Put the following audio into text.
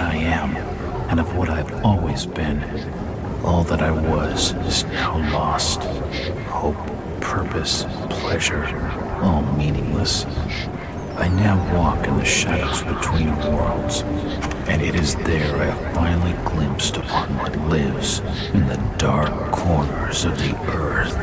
what I am, and of what I've always been. All that I was is now lost. Hope, purpose, pleasure, all meaningless. I now walk in the shadows between worlds, and it is there I have finally glimpsed upon what lives in the dark corners of the earth.